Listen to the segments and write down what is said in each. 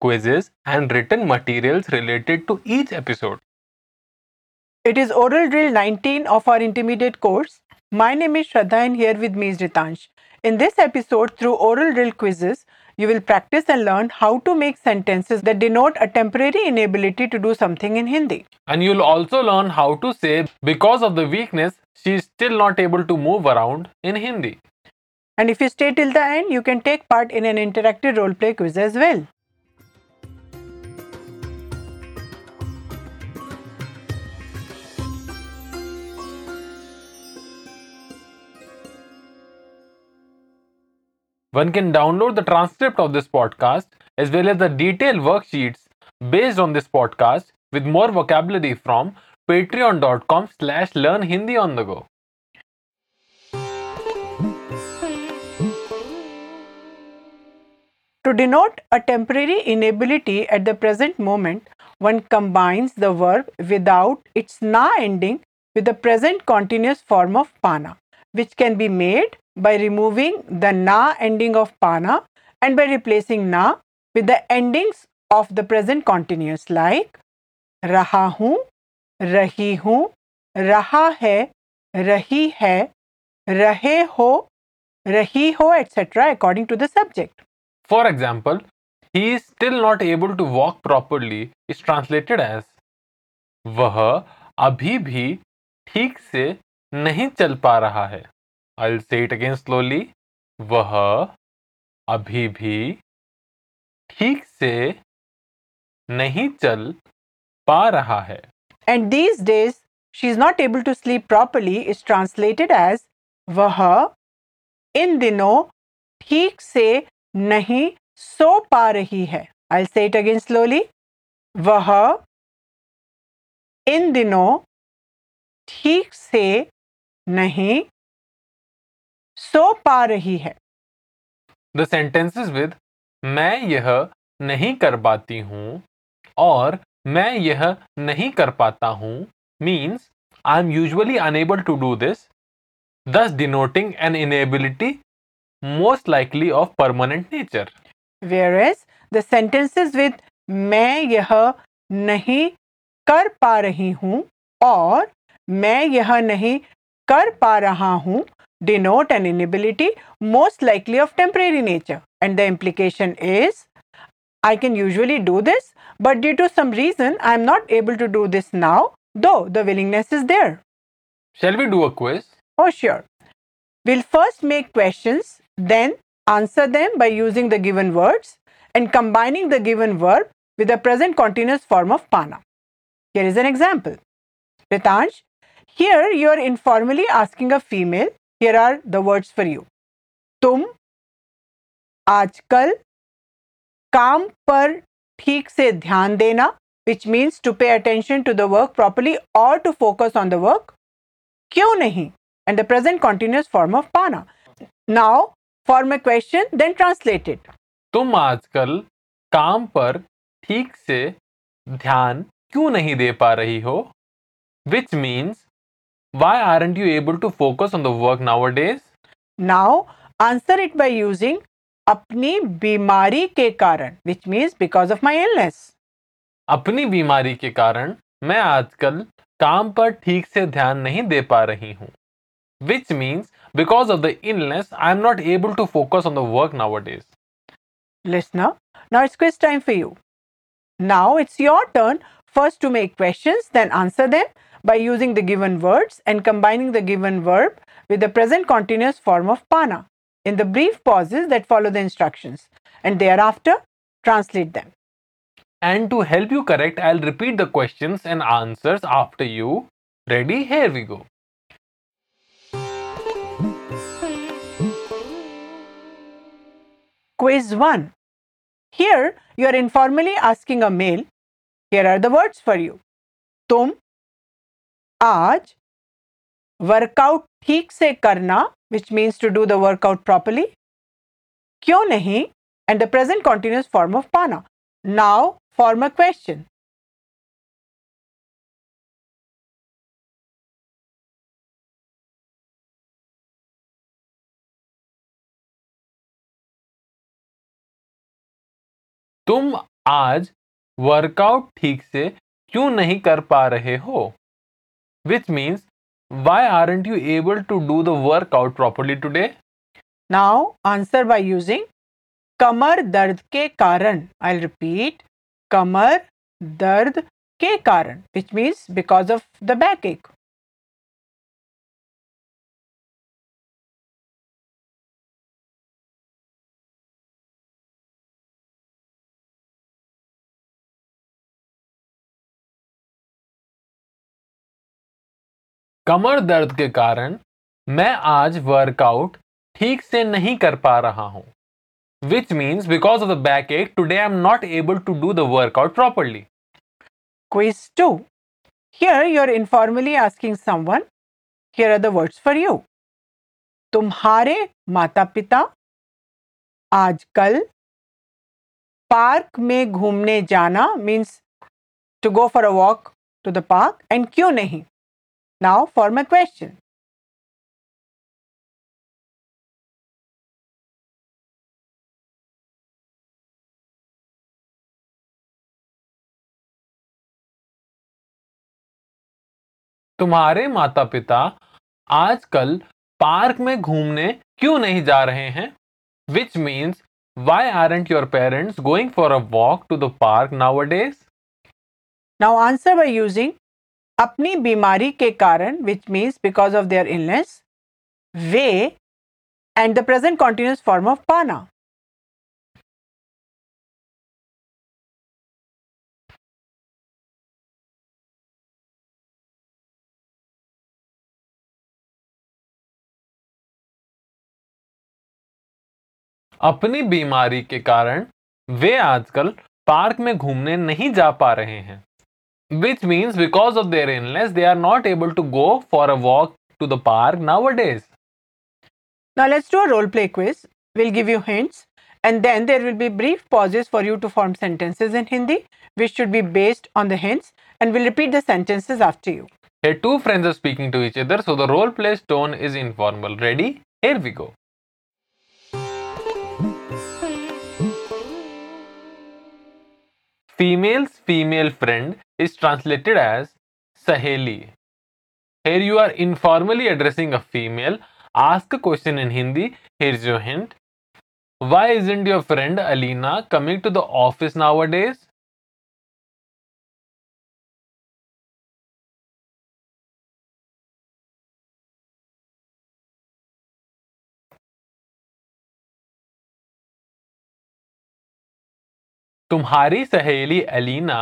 quizzes, and written materials related to each episode. It is Oral Drill 19 of our intermediate course. My name is Shraddha and here with me is Ritansh. In this episode, through oral drill quizzes, you will practice and learn how to make sentences that denote a temporary inability to do something in Hindi. And you'll also learn how to say, because of the weakness, she is still not able to move around in Hindi. And if you stay till the end, you can take part in an interactive role play quiz as well. One can download the transcript of this podcast as well as the detailed worksheets based on this podcast with more vocabulary from patreon.com slash learn Hindi on the go. To denote a temporary inability at the present moment, one combines the verb without its na ending with the present continuous form of pana, which can be made by removing the na ending of pana and by replacing na with the endings of the present continuous like रहा हूँ रही हूँ रहा है रही है रहे हो रही हो etc according to the subject For example, he is still not able to walk properly is translated as वह अभी भी ठीक से नहीं चल पा रहा है I will say it again slowly वह अभी भी ठीक से नहीं चल पा रहा है। And these days she is not able to sleep properly is translated as वह इन दिनों ठीक से नहीं सो पा रही है। आई से इट अगेन स्लोली वह इन दिनों ठीक से नहीं सो पा रही है। द सेंटेंसेस विद मैं यह नहीं कर पाती हूँ और मैं यह नहीं कर पाता हूँ means I am usually unable to do this thus denoting an inability most likely of permanent nature where is the sentences with मैं यह नहीं कर पा रही हूँ और मैं यह नहीं कर पा रहा हूँ denote an inability most likely of temporary nature and the implication is I can usually do this but due to some reason I am not able to do this now though the willingness is there. Shall we do a quiz? Oh, sure. We'll first make questions, then answer them by using the given words and combining the given verb with the present continuous form of pana. Here is an example. Ritansh, here you are informally asking a female, here are the words for you तुम आजकल काम पर ठीक से ध्यान देना which means to pay attention to the work properly और to focus on the work क्यों नहीं? And the present continuous form of पाना. Now form a question then translated तुम आजकल काम पर ठीक से ध्यान क्यों नहीं दे पा रही हो? Which means why aren't you able to focus on the work nowadays Now answer it by using अपनी बीमारी के कारण which means because of my illness. अपनी बीमारी के कारण मैं आजकल काम पर ठीक से ध्यान नहीं दे पा रही हूँ which means because of the illness I am not able to focus on the work nowadays. Listener, now it's quiz time for you. Now it's your turn first to make questions, then answer them by using the given words and combining the given verb with the present continuous form of pana in the brief pauses that follow the instructions and thereafter translate them. And to help you correct, I'll repeat the questions and answers after you. Ready? Here we go. Quiz 1. Here you are informally asking a male, Here are the words for you. तुम आज workout ठीक से करना which means to do the workout properly क्यों नहीं? And the present continuous form of पाना now form a question तुम आज वर्कआउट ठीक से क्यों नहीं कर पा रहे हो? which means why are you able to do the workout properly today now answer by using कमर दर्द के कारण आई रिपीट कमर दर्द के कारण which means because of the back कमर दर्द के कारण मैं आज वर्कआउट ठीक से नहीं कर पा रहा हूँ which means because of the backache today I am not able to do the workout properly Quiz 2. Here you are informally asking someone. Here are the words for you. तुम्हारे माता पिता आजकल पार्क में घूमने जाना means to go for a walk to the park and क्यों नहीं Now for my question. तुम्हारे माता पिता आजकल पार्क में घूमने क्यों नहीं जा रहे हैं which means why aren't your parents going for a walk to the park nowadays now answer by using अपनी बीमारी के कारण which means because of their illness way and the present continuous form of पाना अपनी बीमारी के कारण, वे आजकल पार्क में घूमने नहीं जा पा रहे हैं। Which means because of their illness, they are not able to go for a walk to the park nowadays. Now let's do a role play quiz. We'll give you hints and then there will be brief pauses for you to form sentences in Hindi which should be based on the hints and we'll repeat the sentences after you. Here two friends are speaking to each other so the role play tone is informal. Ready? Here we go. Female's female friend is translated as Saheli. Here you are informally addressing a female. Ask a question in Hindi. Here's your hint. Why isn't your friend Alina coming to the office nowadays? तुम्हारी सहेली Elina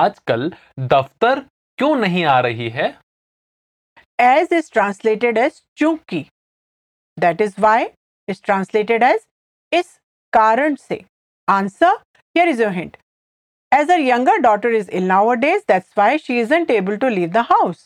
आजकल दफ्तर क्यों नहीं आ रही है? As is translated as चूँकि। That is why is translated as इस कारण से। Answer here is your hint As her younger daughter is ill nowadays, that's why she isn't able to leave the house.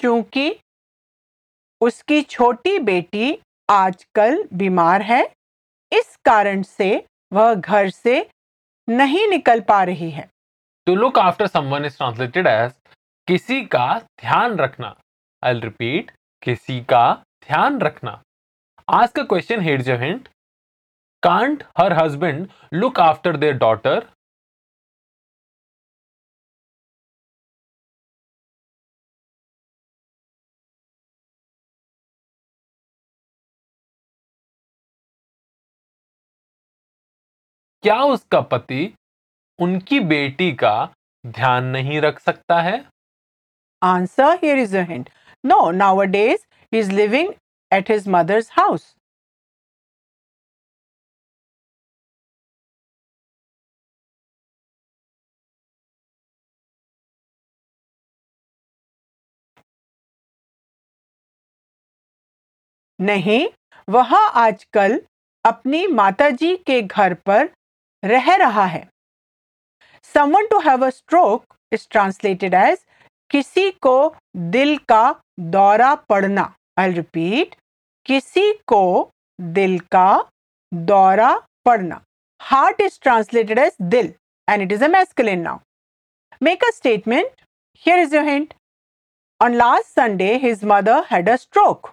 क्योंकि उसकी छोटी बेटी आजकल बीमार है। इस कारण से वह घर से नहीं निकल पा रही है। To look after someone is translated as किसी का ध्यान रखना। आई रिपीट किसी का ध्यान रखना। आज का question here's your hint can't her husband look after their daughter क्या उसका पति उनकी बेटी का ध्यान नहीं रख सकता है? Answer here is hint no nowadays he is living at his mother's house नहीं, वह आजकल अपनी माताजी के घर पर रह रहा है। Someone to have a stroke is translated as किसी को दिल का दौरा पड़ना। आई रिपीट किसी को दिल का दौरा पड़ना। हार्ट इज़ ट्रांसलेटेड एज दिल and it is masculine now make a statement here is your hint on last Sunday his mother had a stroke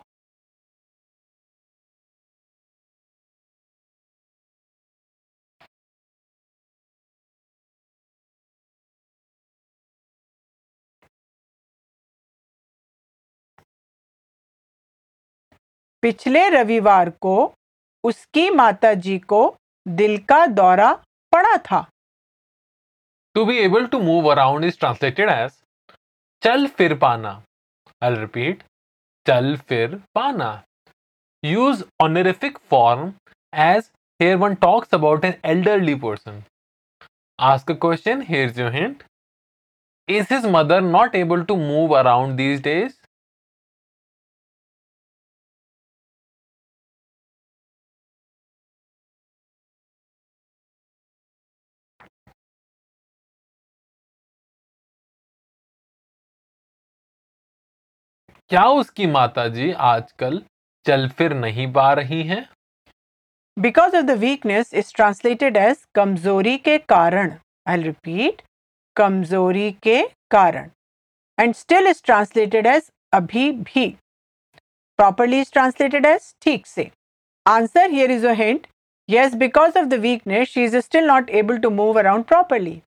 पिछले रविवार को उसकी माता जी को दिल का दौरा पड़ा था। To be able to move around is translated as चल फिर पाना। आई रिपीट चल फिर पाना। Use honorific form as here one talks about an elderly person ask question here your hint is his mother not able to move around these days क्या उसकी माता जी आजकल चल फिर नहीं पा रही हैं? Because of the weakness is translated as कमज़ोरी के कारण। आई रिपीट कमज़ोरी के कारण। And still is translated as अभी भी। प्रॉपरली इज़ ट्रांसलेटेड एज ठीक से। Answer here is a hint yes because of the weakness she is still not able to move around properly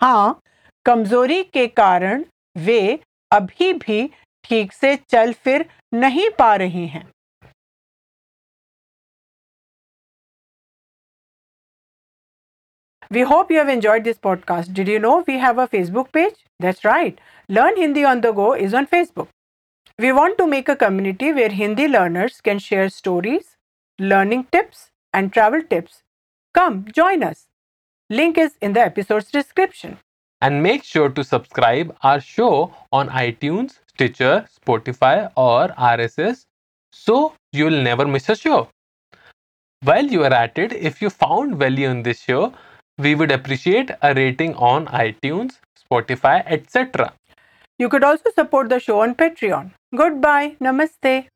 हाँ कमज़ोरी के कारण वे अभी भी ठीक से चल फिर नहीं पा रही हैं We hope you have enjoyed this podcast. Did you know we have a Facebook page? That's right. Learn Hindi on the go is on Facebook. We want to make a community where Hindi learners can share stories, learning tips, and travel tips. Come join us. Link is in the episode's description. And make sure to subscribe our show on iTunes, Stitcher, Spotify, or RSS so you'll never miss a show. While you are at it, if you found value in this show, we would appreciate a rating on iTunes, Spotify, etc. You could also support the show on Patreon. Goodbye. Namaste.